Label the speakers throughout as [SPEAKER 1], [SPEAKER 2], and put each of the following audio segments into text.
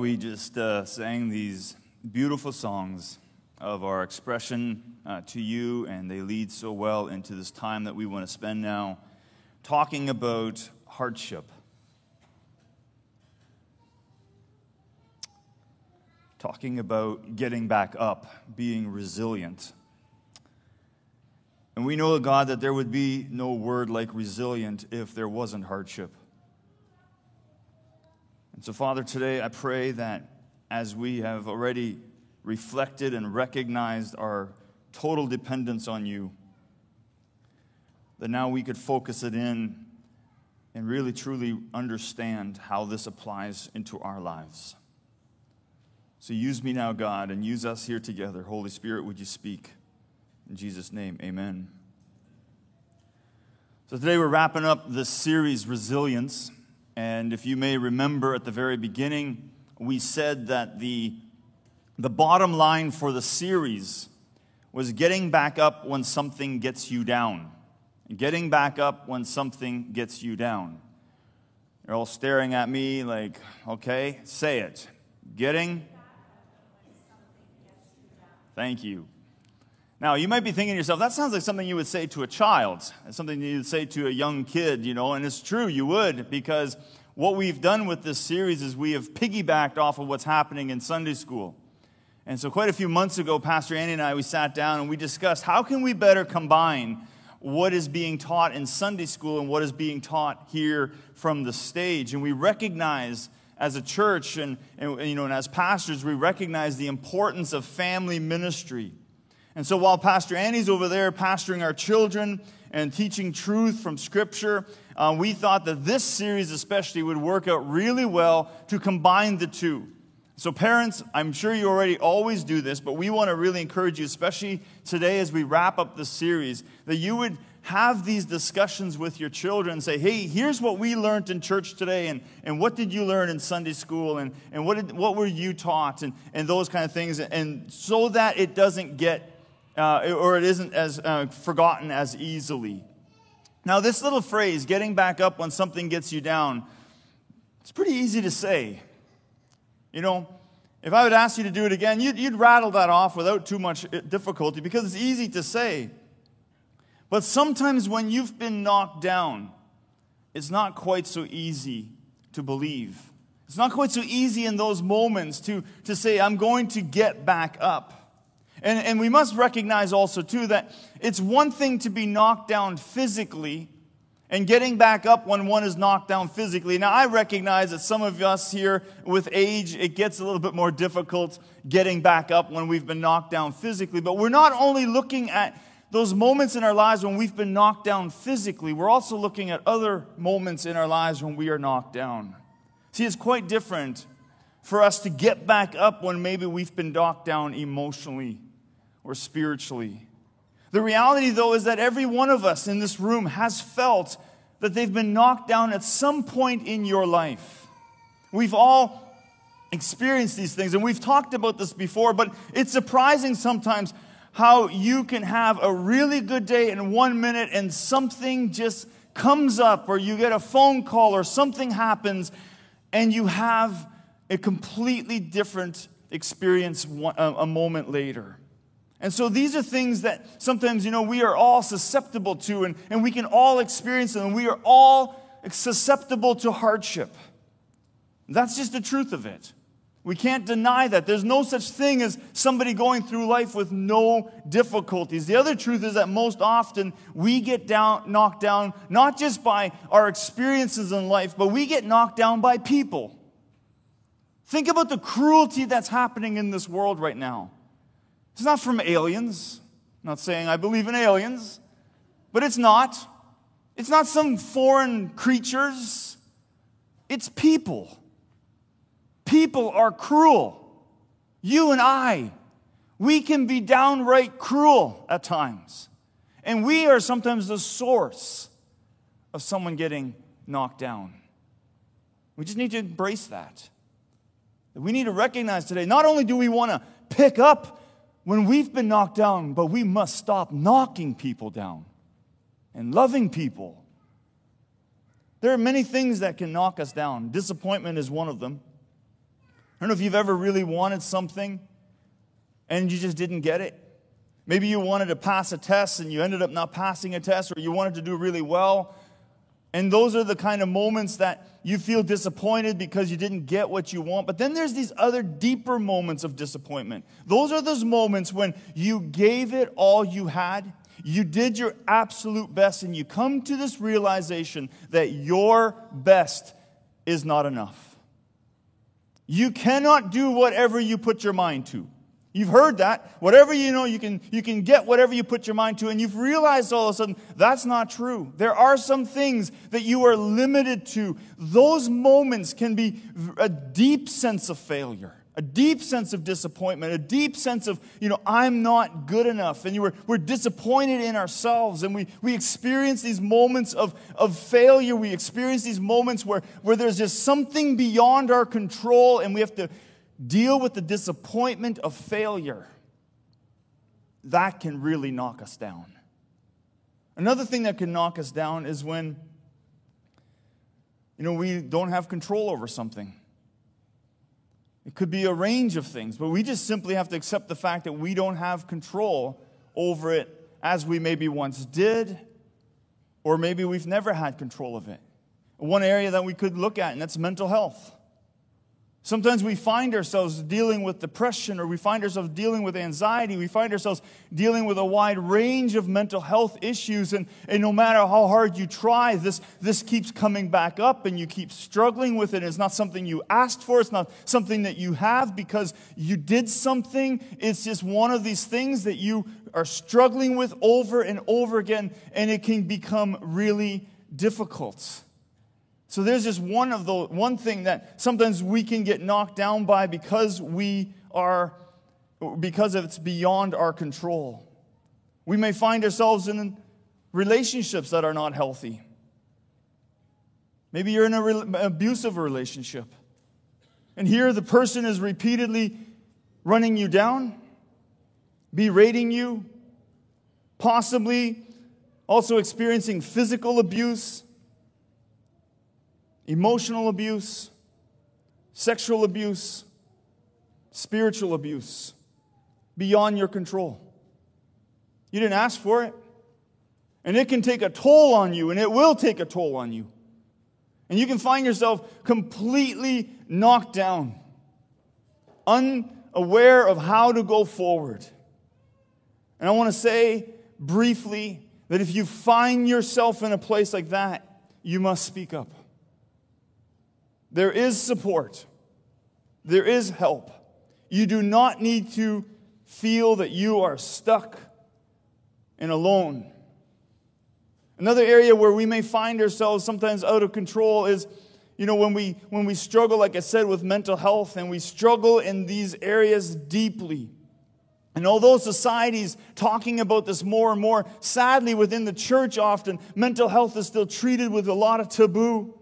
[SPEAKER 1] We just uh, sang these beautiful songs of our expression uh, to you, and they lead so well into this time that we want to spend now talking about hardship. Talking about getting back up, being resilient. And we know, God, that there would be no word like resilient if there wasn't hardship. And so, Father, today I pray that as we have already reflected and recognized our total dependence on you, that now we could focus it in and really truly understand how this applies into our lives. So use me now, God, and use us here together. Holy Spirit, would you speak? In Jesus' name, amen. So today we're wrapping up this series, Resilience. And if you may remember at the very beginning, we said that the, the bottom line for the series was getting back up when something gets you down. Getting back up when something gets you down. You're all staring at me like, okay, say it. Getting. Thank you. Now, you might be thinking to yourself, that sounds like something you would say to a child, something you would say to a young kid, you know, and it's true, you would, because what we've done with this series is we have piggybacked off of what's happening in Sunday school. And so, quite a few months ago, Pastor Andy and I, we sat down and we discussed how can we better combine what is being taught in Sunday school and what is being taught here from the stage. And we recognize as a church and, and, you know, and as pastors, we recognize the importance of family ministry and so while Pastor Annie's over there pastoring our children and teaching truth from Scripture, uh, we thought that this series especially would work out really well to combine the two. So, parents, I'm sure you already always do this, but we want to really encourage you, especially today as we wrap up the series, that you would have these discussions with your children and say, hey, here's what we learned in church today, and, and what did you learn in Sunday school, and, and what, did, what were you taught, and, and those kind of things. And so that it doesn't get uh, or it isn't as uh, forgotten as easily. Now, this little phrase, getting back up when something gets you down, it's pretty easy to say. You know, if I would ask you to do it again, you'd, you'd rattle that off without too much uh, difficulty because it's easy to say. But sometimes when you've been knocked down, it's not quite so easy to believe. It's not quite so easy in those moments to, to say, I'm going to get back up. And, and we must recognize also, too, that it's one thing to be knocked down physically and getting back up when one is knocked down physically. Now, I recognize that some of us here with age, it gets a little bit more difficult getting back up when we've been knocked down physically. But we're not only looking at those moments in our lives when we've been knocked down physically, we're also looking at other moments in our lives when we are knocked down. See, it's quite different for us to get back up when maybe we've been knocked down emotionally or spiritually. The reality, though, is that every one of us in this room has felt that they've been knocked down at some point in your life. We've all experienced these things, and we've talked about this before, but it's surprising sometimes how you can have a really good day in one minute and something just comes up, or you get a phone call, or something happens, and you have a completely different experience a moment later. And so these are things that sometimes, you know, we are all susceptible to and, and we can all experience them. And we are all susceptible to hardship. That's just the truth of it. We can't deny that. There's no such thing as somebody going through life with no difficulties. The other truth is that most often we get down, knocked down not just by our experiences in life, but we get knocked down by people. Think about the cruelty that's happening in this world right now. It's not from aliens. I'm not saying I believe in aliens, but it's not. It's not some foreign creatures. It's people. People are cruel. You and I, we can be downright cruel at times. And we are sometimes the source of someone getting knocked down. We just need to embrace that. We need to recognize today not only do we want to pick up when we've been knocked down, but we must stop knocking people down and loving people. There are many things that can knock us down. Disappointment is one of them. I don't know if you've ever really wanted something and you just didn't get it. Maybe you wanted to pass a test and you ended up not passing a test, or you wanted to do really well. And those are the kind of moments that you feel disappointed because you didn't get what you want. But then there's these other deeper moments of disappointment. Those are those moments when you gave it all you had, you did your absolute best, and you come to this realization that your best is not enough. You cannot do whatever you put your mind to. You've heard that. Whatever you know, you can, you can get whatever you put your mind to, and you've realized all of a sudden that's not true. There are some things that you are limited to. Those moments can be a deep sense of failure, a deep sense of disappointment, a deep sense of, you know, I'm not good enough. And you were, we're disappointed in ourselves, and we, we experience these moments of, of failure. We experience these moments where, where there's just something beyond our control, and we have to deal with the disappointment of failure, that can really knock us down. Another thing that can knock us down is when you know we don't have control over something. It could be a range of things, but we just simply have to accept the fact that we don't have control over it as we maybe once did, or maybe we've never had control of it. One area that we could look at, and that's mental health. Sometimes we find ourselves dealing with depression or we find ourselves dealing with anxiety. We find ourselves dealing with a wide range of mental health issues. And, and no matter how hard you try, this, this keeps coming back up and you keep struggling with it. It's not something you asked for, it's not something that you have because you did something. It's just one of these things that you are struggling with over and over again, and it can become really difficult. So there's just one of the one thing that sometimes we can get knocked down by because we are because it's beyond our control. We may find ourselves in relationships that are not healthy. Maybe you're in an abusive relationship. And here the person is repeatedly running you down, berating you, possibly also experiencing physical abuse emotional abuse, sexual abuse, spiritual abuse beyond your control. You didn't ask for it. And it can take a toll on you, and it will take a toll on you. And you can find yourself completely knocked down, unaware of how to go forward. And I want to say briefly that if you find yourself in a place like that, you must speak up. There is support, there is help. You do not need to feel that you are stuck and alone. Another area where we may find ourselves sometimes out of control is you know when we when we struggle like I said with mental health and we struggle in these areas deeply. And although society's talking about this more and more, sadly within the church often mental health is still treated with a lot of taboo.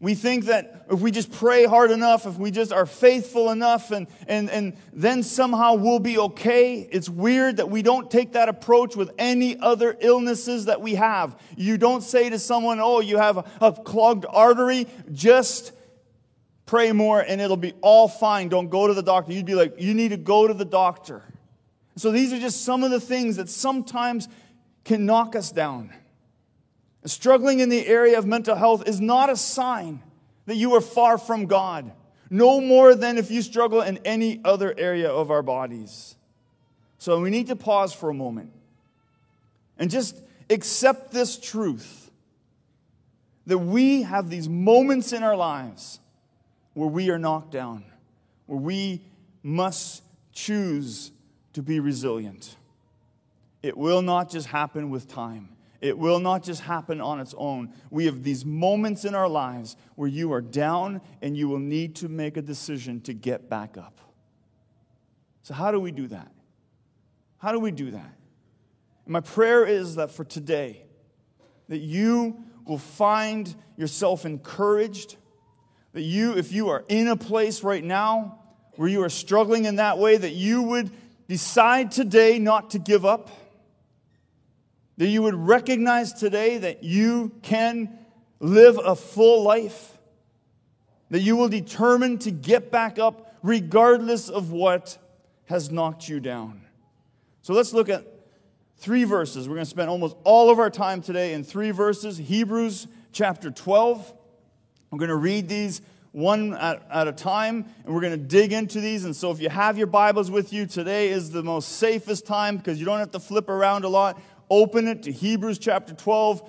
[SPEAKER 1] We think that if we just pray hard enough, if we just are faithful enough, and, and, and then somehow we'll be okay. It's weird that we don't take that approach with any other illnesses that we have. You don't say to someone, oh, you have a, a clogged artery, just pray more and it'll be all fine. Don't go to the doctor. You'd be like, you need to go to the doctor. So these are just some of the things that sometimes can knock us down. Struggling in the area of mental health is not a sign that you are far from God, no more than if you struggle in any other area of our bodies. So we need to pause for a moment and just accept this truth that we have these moments in our lives where we are knocked down, where we must choose to be resilient. It will not just happen with time. It will not just happen on its own. We have these moments in our lives where you are down and you will need to make a decision to get back up. So, how do we do that? How do we do that? And my prayer is that for today, that you will find yourself encouraged, that you, if you are in a place right now where you are struggling in that way, that you would decide today not to give up that you would recognize today that you can live a full life. that you will determine to get back up regardless of what has knocked you down. So let's look at three verses. We're going to spend almost all of our time today in three verses Hebrews chapter 12. We're going to read these one at, at a time, and we're going to dig into these. And so, if you have your Bibles with you, today is the most safest time because you don't have to flip around a lot. Open it to Hebrews chapter 12,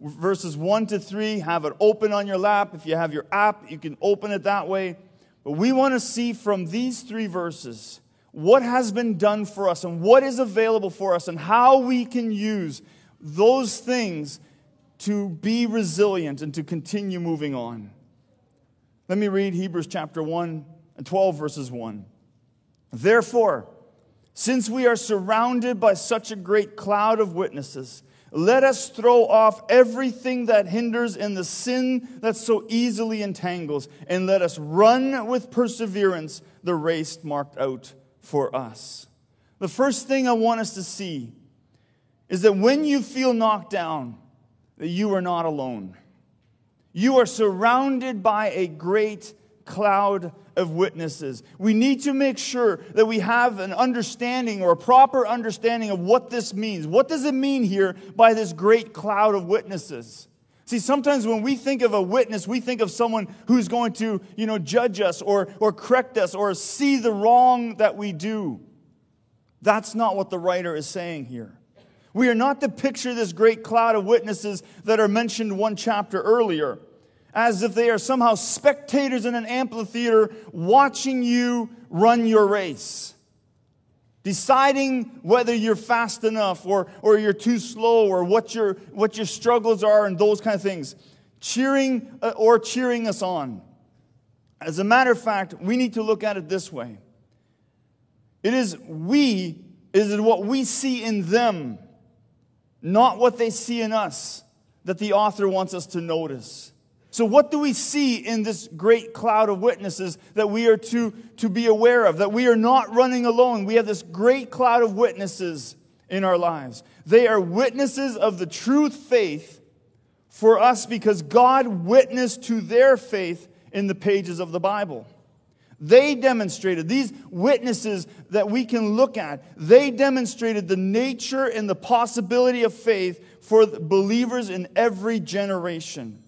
[SPEAKER 1] verses 1 to 3. Have it open on your lap. If you have your app, you can open it that way. But we want to see from these three verses what has been done for us and what is available for us and how we can use those things to be resilient and to continue moving on. Let me read Hebrews chapter 1 and 12, verses 1. Therefore, since we are surrounded by such a great cloud of witnesses, let us throw off everything that hinders and the sin that so easily entangles, and let us run with perseverance the race marked out for us. The first thing I want us to see is that when you feel knocked down, that you are not alone. You are surrounded by a great cloud of witnesses. We need to make sure that we have an understanding or a proper understanding of what this means. What does it mean here by this great cloud of witnesses? See, sometimes when we think of a witness, we think of someone who's going to, you know, judge us or, or correct us or see the wrong that we do. That's not what the writer is saying here. We are not to picture this great cloud of witnesses that are mentioned one chapter earlier as if they are somehow spectators in an amphitheater watching you run your race, deciding whether you're fast enough or, or you're too slow or what your, what your struggles are and those kind of things, cheering uh, or cheering us on. As a matter of fact, we need to look at it this way. It is we, is it what we see in them not what they see in us that the author wants us to notice. So, what do we see in this great cloud of witnesses that we are to, to be aware of? That we are not running alone. We have this great cloud of witnesses in our lives. They are witnesses of the true faith for us because God witnessed to their faith in the pages of the Bible. They demonstrated, these witnesses that we can look at, they demonstrated the nature and the possibility of faith for believers in every generation.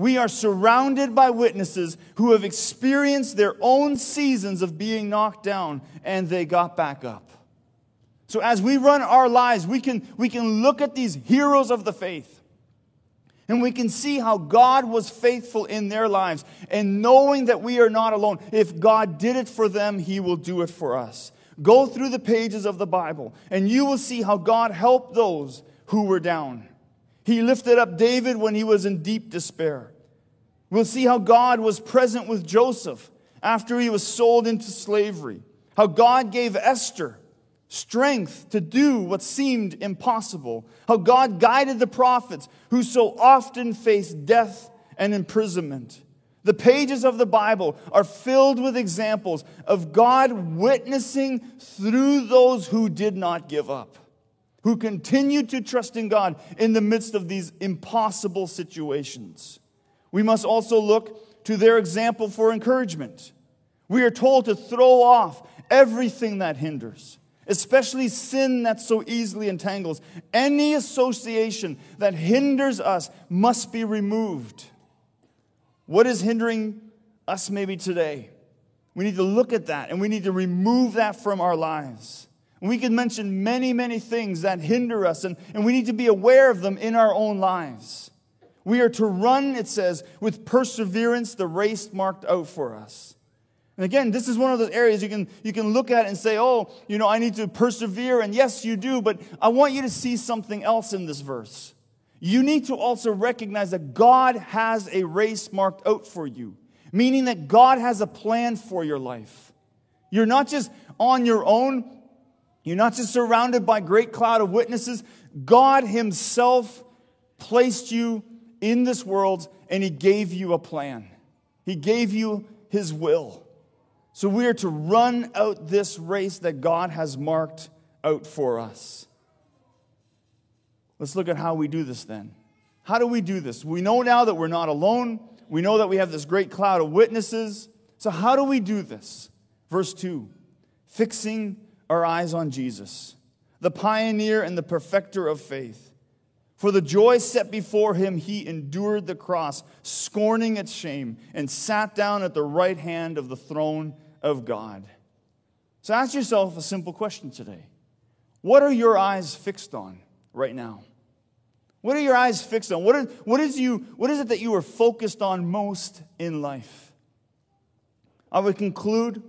[SPEAKER 1] We are surrounded by witnesses who have experienced their own seasons of being knocked down and they got back up. So as we run our lives, we can, we can look at these heroes of the faith and we can see how God was faithful in their lives. And knowing that we are not alone, if God did it for them, He will do it for us. Go through the pages of the Bible, and you will see how God helped those who were down. He lifted up David when he was in deep despair. We'll see how God was present with Joseph after he was sold into slavery. How God gave Esther strength to do what seemed impossible. How God guided the prophets who so often faced death and imprisonment. The pages of the Bible are filled with examples of God witnessing through those who did not give up, who continue to trust in God in the midst of these impossible situations. We must also look to their example for encouragement. We are told to throw off everything that hinders especially sin that so easily entangles. Any association that hinders us must be removed. What is hindering us maybe today? We need to look at that and we need to remove that from our lives. We can mention many, many things that hinder us, and, and we need to be aware of them in our own lives. We are to run, it says, with perseverance the race marked out for us. And again, this is one of those areas you can, you can look at and say, oh, you know, I need to persevere. And yes, you do, but I want you to see something else in this verse. You need to also recognize that God has a race marked out for you, meaning that God has a plan for your life. You're not just on your own, you're not just surrounded by great cloud of witnesses. God Himself placed you in this world and He gave you a plan, He gave you His will. So we are to run out this race that God has marked out for us. Let's look at how we do this then. How do we do this? We know now that we're not alone. We know that we have this great cloud of witnesses. So, how do we do this? Verse 2 fixing our eyes on Jesus, the pioneer and the perfecter of faith. For the joy set before him, he endured the cross, scorning its shame, and sat down at the right hand of the throne of God. So ask yourself a simple question today What are your eyes fixed on right now? What are your eyes fixed on? What, are, what, is you, what is it that you are focused on most in life? I would conclude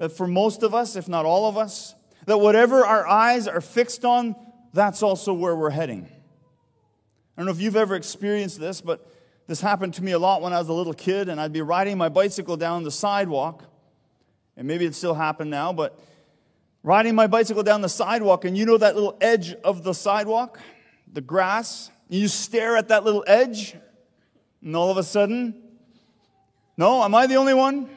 [SPEAKER 1] that for most of us, if not all of us, that whatever our eyes are fixed on, that's also where we're heading. I don't know if you've ever experienced this, but this happened to me a lot when I was a little kid, and I'd be riding my bicycle down the sidewalk, and maybe it still happened now, but riding my bicycle down the sidewalk, and you know that little edge of the sidewalk? the grass, you stare at that little edge, and all of a sudden, no, am I the only one?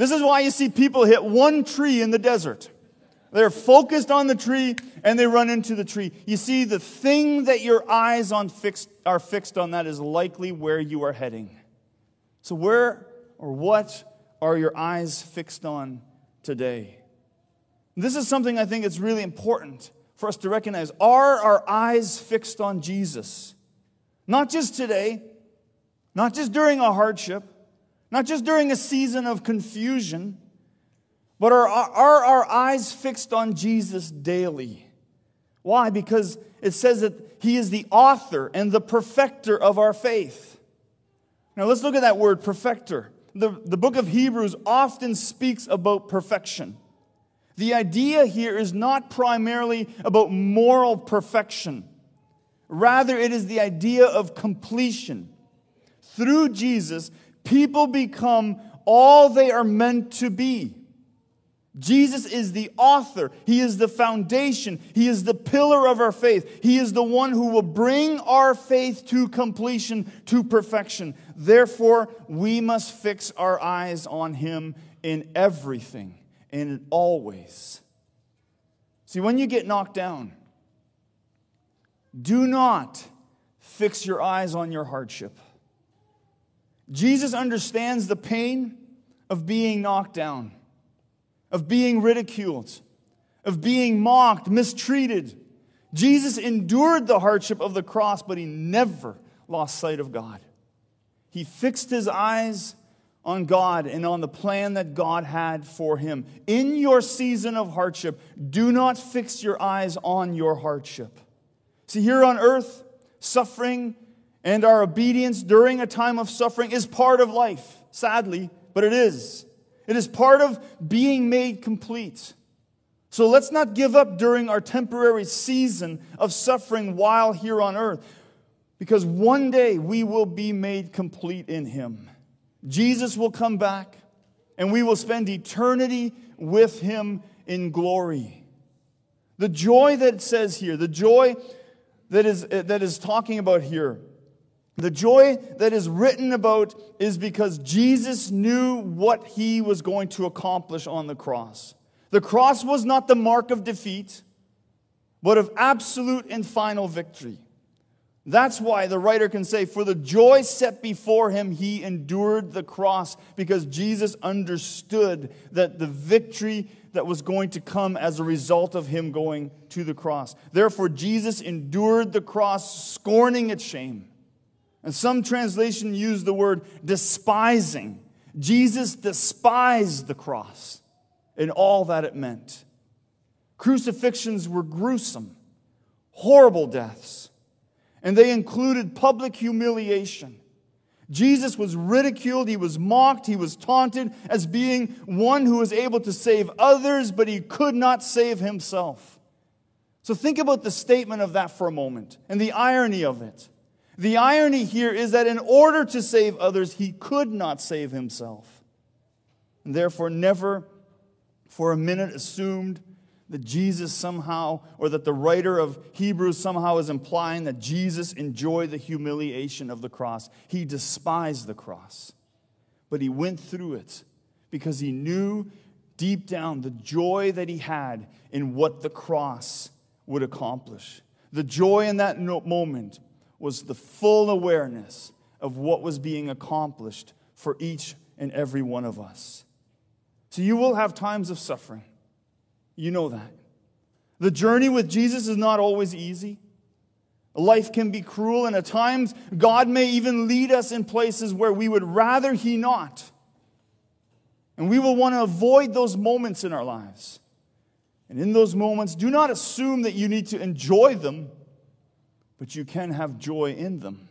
[SPEAKER 1] This is why you see people hit one tree in the desert. They're focused on the tree and they run into the tree. You see, the thing that your eyes on fixed, are fixed on that is likely where you are heading. So, where or what are your eyes fixed on today? This is something I think is really important for us to recognize are our eyes fixed on Jesus? Not just today, not just during a hardship, not just during a season of confusion, but are, are our eyes fixed on Jesus daily? Why? Because it says that He is the author and the perfecter of our faith. Now let's look at that word, perfecter. The, the book of Hebrews often speaks about perfection. The idea here is not primarily about moral perfection. Rather, it is the idea of completion. Through Jesus, people become all they are meant to be. Jesus is the author. He is the foundation. He is the pillar of our faith. He is the one who will bring our faith to completion, to perfection. Therefore, we must fix our eyes on Him in everything and always. See, when you get knocked down, do not fix your eyes on your hardship. Jesus understands the pain of being knocked down, of being ridiculed, of being mocked, mistreated. Jesus endured the hardship of the cross, but he never lost sight of God. He fixed his eyes on God and on the plan that God had for him. In your season of hardship, do not fix your eyes on your hardship. See, here on earth, suffering and our obedience during a time of suffering is part of life, sadly, but it is. It is part of being made complete. So let's not give up during our temporary season of suffering while here on earth, because one day we will be made complete in Him. Jesus will come back, and we will spend eternity with him in glory. The joy that it says here, the joy that is, that is talking about here, the joy that is written about is because Jesus knew what he was going to accomplish on the cross. The cross was not the mark of defeat, but of absolute and final victory. That's why the writer can say, For the joy set before him, he endured the cross, because Jesus understood that the victory that was going to come as a result of him going to the cross. Therefore, Jesus endured the cross, scorning its shame. And some translation use the word despising. Jesus despised the cross and all that it meant. Crucifixions were gruesome, horrible deaths and they included public humiliation. Jesus was ridiculed, he was mocked, he was taunted as being one who was able to save others, but he could not save himself. So think about the statement of that for a moment and the irony of it. The irony here is that in order to save others, he could not save himself, and therefore never for a minute assumed that Jesus somehow, or that the writer of Hebrews somehow is implying that Jesus enjoyed the humiliation of the cross. He despised the cross, but he went through it because he knew deep down the joy that he had in what the cross would accomplish. The joy in that moment was the full awareness of what was being accomplished for each and every one of us. So you will have times of suffering. You know that. The journey with Jesus is not always easy. Life can be cruel, and at times, God may even lead us in places where we would rather He not. And we will want to avoid those moments in our lives. And in those moments, do not assume that you need to enjoy them, but you can have joy in them.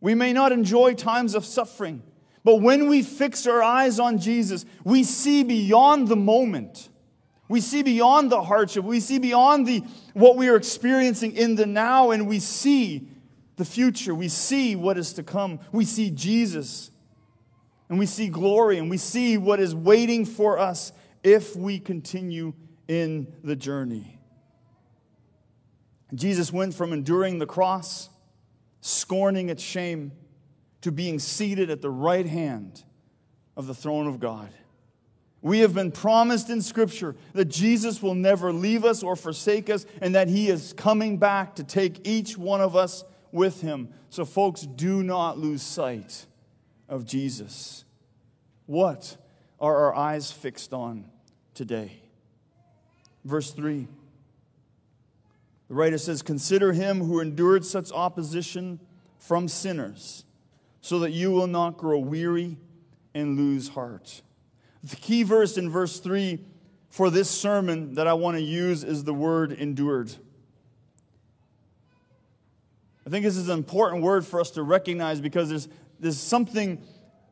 [SPEAKER 1] We may not enjoy times of suffering, but when we fix our eyes on Jesus, we see beyond the moment. We see beyond the hardship. We see beyond the, what we are experiencing in the now, and we see the future. We see what is to come. We see Jesus, and we see glory, and we see what is waiting for us if we continue in the journey. Jesus went from enduring the cross, scorning its shame, to being seated at the right hand of the throne of God. We have been promised in Scripture that Jesus will never leave us or forsake us, and that He is coming back to take each one of us with Him. So, folks, do not lose sight of Jesus. What are our eyes fixed on today? Verse 3. The writer says, Consider him who endured such opposition from sinners, so that you will not grow weary and lose heart. The key verse in verse 3 for this sermon that I want to use is the word endured. I think this is an important word for us to recognize because there's, there's something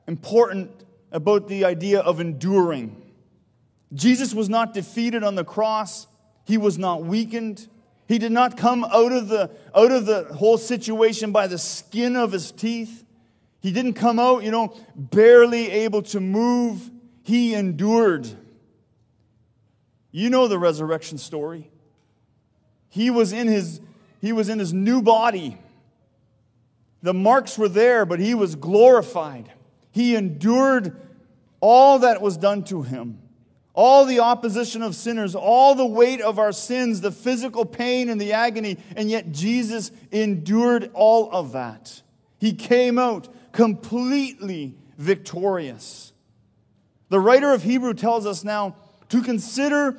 [SPEAKER 1] important about the idea of enduring. Jesus was not defeated on the cross, he was not weakened. He did not come out of the, out of the whole situation by the skin of his teeth. He didn't come out, you know, barely able to move he endured. You know the resurrection story. He was in his, he was in his new body. The marks were there, but he was glorified. He endured all that was done to him all the opposition of sinners, all the weight of our sins, the physical pain and the agony, and yet Jesus endured all of that. He came out completely victorious. The writer of Hebrew tells us now to consider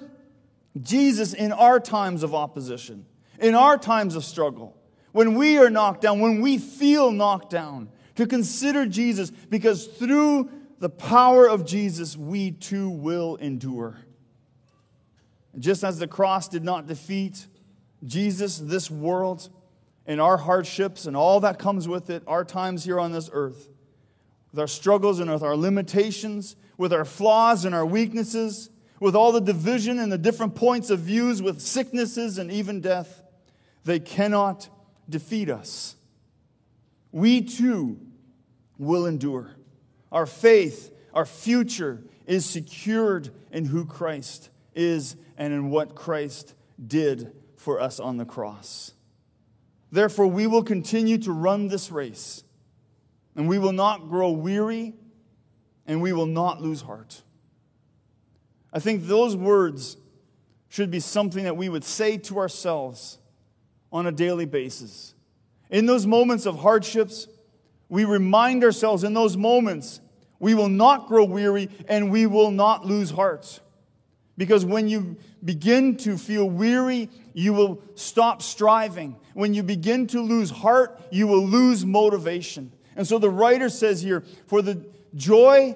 [SPEAKER 1] Jesus in our times of opposition, in our times of struggle, when we are knocked down, when we feel knocked down, to consider Jesus because through the power of Jesus, we too will endure. just as the cross did not defeat Jesus, this world, and our hardships and all that comes with it, our times here on this earth, with our struggles and with our limitations, with our flaws and our weaknesses, with all the division and the different points of views, with sicknesses and even death, they cannot defeat us. We too will endure. Our faith, our future is secured in who Christ is and in what Christ did for us on the cross. Therefore, we will continue to run this race, and we will not grow weary and we will not lose heart. I think those words should be something that we would say to ourselves on a daily basis. In those moments of hardships, we remind ourselves in those moments we will not grow weary and we will not lose hearts. Because when you begin to feel weary, you will stop striving. When you begin to lose heart, you will lose motivation. And so the writer says here, for the joy,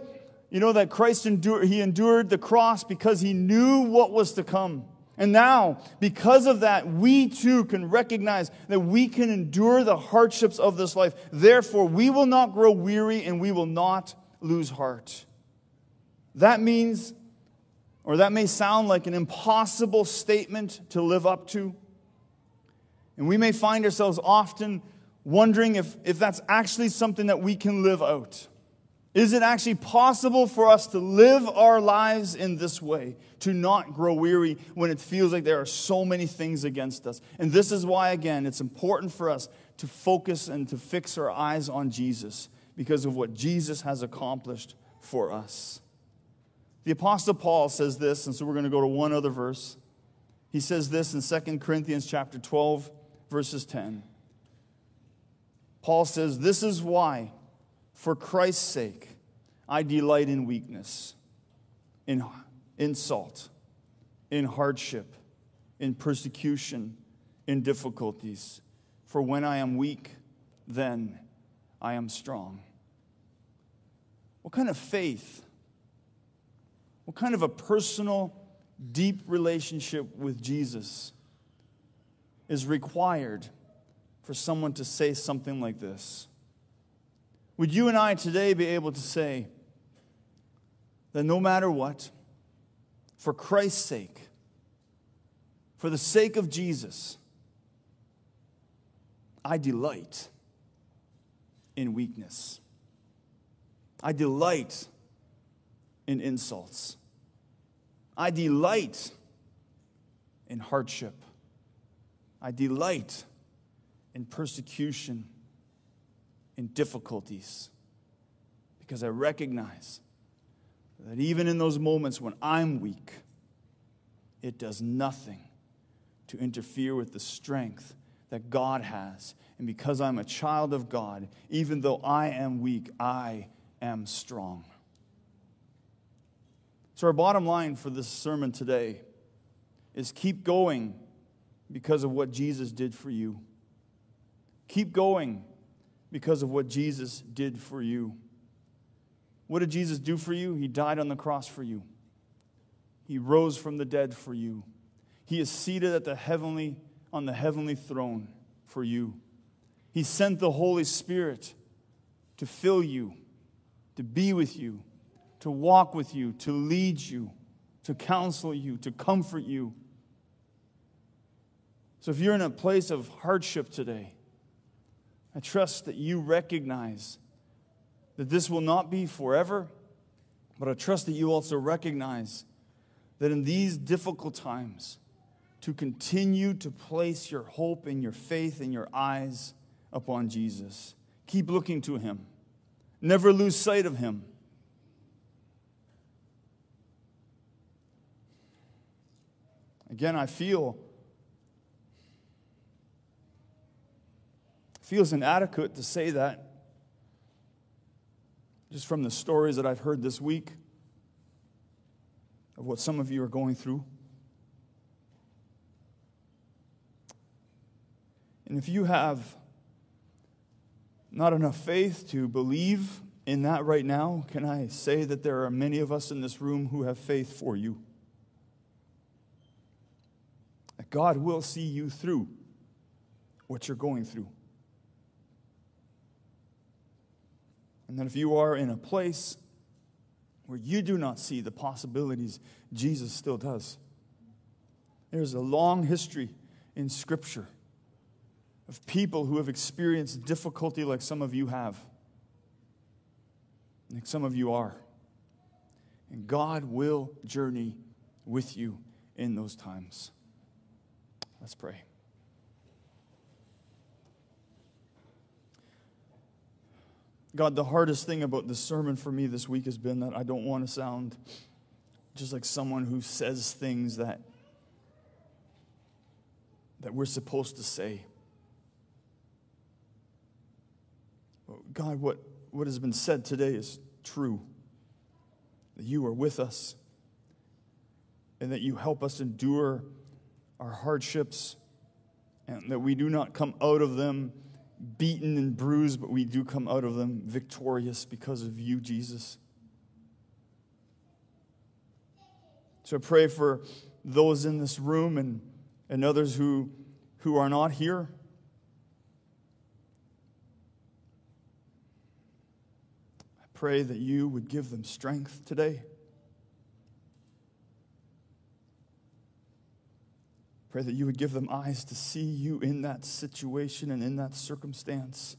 [SPEAKER 1] you know, that Christ endured, he endured the cross because he knew what was to come. And now, because of that, we too can recognize that we can endure the hardships of this life. Therefore, we will not grow weary and we will not lose heart. That means, or that may sound like an impossible statement to live up to. And we may find ourselves often wondering if, if that's actually something that we can live out. Is it actually possible for us to live our lives in this way, to not grow weary when it feels like there are so many things against us? And this is why, again, it's important for us to focus and to fix our eyes on Jesus because of what Jesus has accomplished for us. The Apostle Paul says this, and so we're going to go to one other verse. He says this in 2 Corinthians chapter 12, verses 10. Paul says, This is why, for Christ's sake, I delight in weakness, in insult, in hardship, in persecution, in difficulties. For when I am weak, then I am strong. What kind of faith, what kind of a personal, deep relationship with Jesus is required for someone to say something like this? Would you and I today be able to say that no matter what, for Christ's sake, for the sake of Jesus, I delight in weakness. I delight in insults. I delight in hardship. I delight in persecution, in difficulties, because I recognize that even in those moments when I'm weak, it does nothing to interfere with the strength that God has. And because I'm a child of God, even though I am weak, I am strong. So, our bottom line for this sermon today is keep going because of what Jesus did for you. Keep going because of what Jesus did for you. What did Jesus do for you? He died on the cross for you. He rose from the dead for you. He is seated at the heavenly on the heavenly throne for you. He sent the Holy Spirit to fill you, to be with you, to walk with you, to lead you, to counsel you, to comfort you. So if you're in a place of hardship today, I trust that you recognize that this will not be forever, but I trust that you also recognize that in these difficult times, to continue to place your hope and your faith and your eyes upon Jesus. Keep looking to him. Never lose sight of him. Again, I feel feels inadequate to say that just from the stories that I've heard this week of what some of you are going through. And if you have not enough faith to believe in that right now, can I say that there are many of us in this room who have faith for you? That God will see you through what you're going through. And that if you are in a place where you do not see the possibilities, Jesus still does. There's a long history in Scripture of people who have experienced difficulty like some of you have, like some of you are. And God will journey with you in those times. Let's pray. God, the hardest thing about this sermon for me this week has been that I don't want to sound just like someone who says things that, that we're supposed to say. God, what, what has been said today is true. That you are with us and that you help us endure our hardships and that we do not come out of them beaten and bruised, but we do come out of them victorious because of you, Jesus. So I pray for those in this room and, and others who, who are not here. I pray that you would give them strength today. Pray that you would give them eyes to see you in that situation and in that circumstance.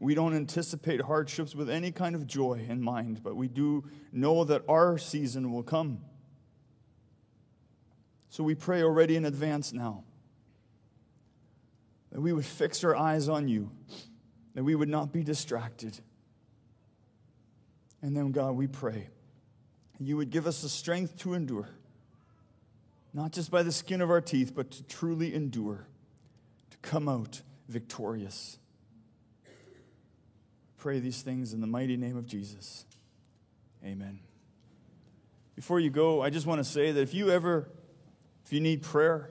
[SPEAKER 1] We don't anticipate hardships with any kind of joy in mind, but we do know that our season will come. So we pray already in advance now that we would fix our eyes on you, that we would not be distracted. And then, God, we pray you would give us the strength to endure. not just by the skin of our teeth, but to truly endure, to come out victorious. Pray these things in the mighty name of Jesus. Amen. Before you go, I just want to say that if you ever, if you need prayer,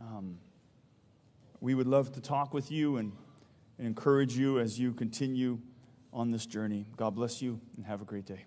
[SPEAKER 1] um, we would love to talk with you and, and encourage you as you continue on this journey. God bless you and have a great day.